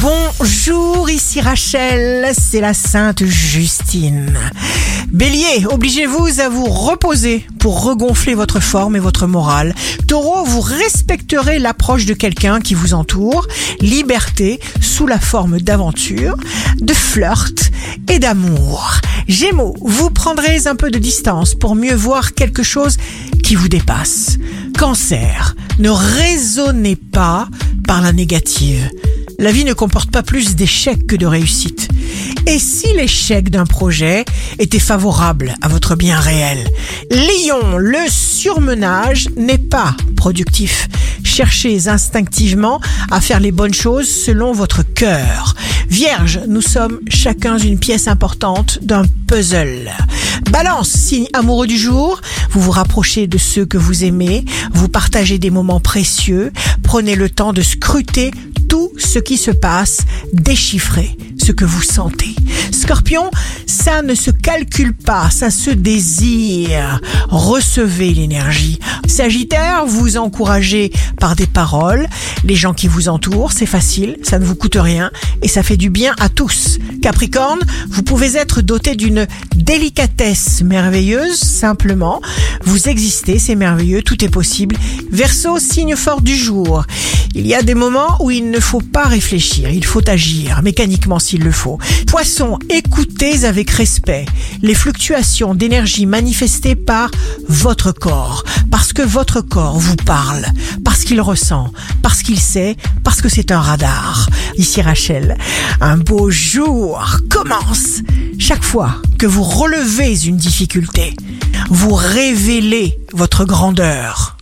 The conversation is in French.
Bonjour, ici Rachel, c'est la Sainte Justine. Bélier, obligez-vous à vous reposer pour regonfler votre forme et votre morale. Taureau, vous respecterez l'approche de quelqu'un qui vous entoure. Liberté sous la forme d'aventure, de flirt et d'amour. Gémeaux, vous prendrez un peu de distance pour mieux voir quelque chose qui vous dépasse. Cancer, ne raisonnez pas par la négative. La vie ne comporte pas plus d'échecs que de réussites. Et si l'échec d'un projet était favorable à votre bien réel? Lion, le surmenage n'est pas productif. Cherchez instinctivement à faire les bonnes choses selon votre cœur. Vierge, nous sommes chacun une pièce importante d'un puzzle. Balance, signe amoureux du jour, vous vous rapprochez de ceux que vous aimez, vous partagez des moments précieux, prenez le temps de scruter ce qui se passe, déchiffrez ce que vous sentez. Scorpion, ça ne se calcule pas, ça se désire. Recevez l'énergie. Sagittaire, vous encouragez par des paroles les gens qui vous entourent, c'est facile, ça ne vous coûte rien et ça fait du bien à tous. Capricorne, vous pouvez être doté d'une délicatesse merveilleuse, simplement. Vous existez, c'est merveilleux, tout est possible. Verseau, signe fort du jour. Il y a des moments où il ne faut pas réfléchir, il faut agir, mécaniquement s'il le faut. Poisson, écoutez avec respect les fluctuations d'énergie manifestées par votre corps, parce que votre corps vous parle, parce qu'il ressent, parce qu'il sait, parce que c'est un radar. Ici Rachel, un beau jour commence. Chaque fois que vous relevez une difficulté, vous révélez votre grandeur.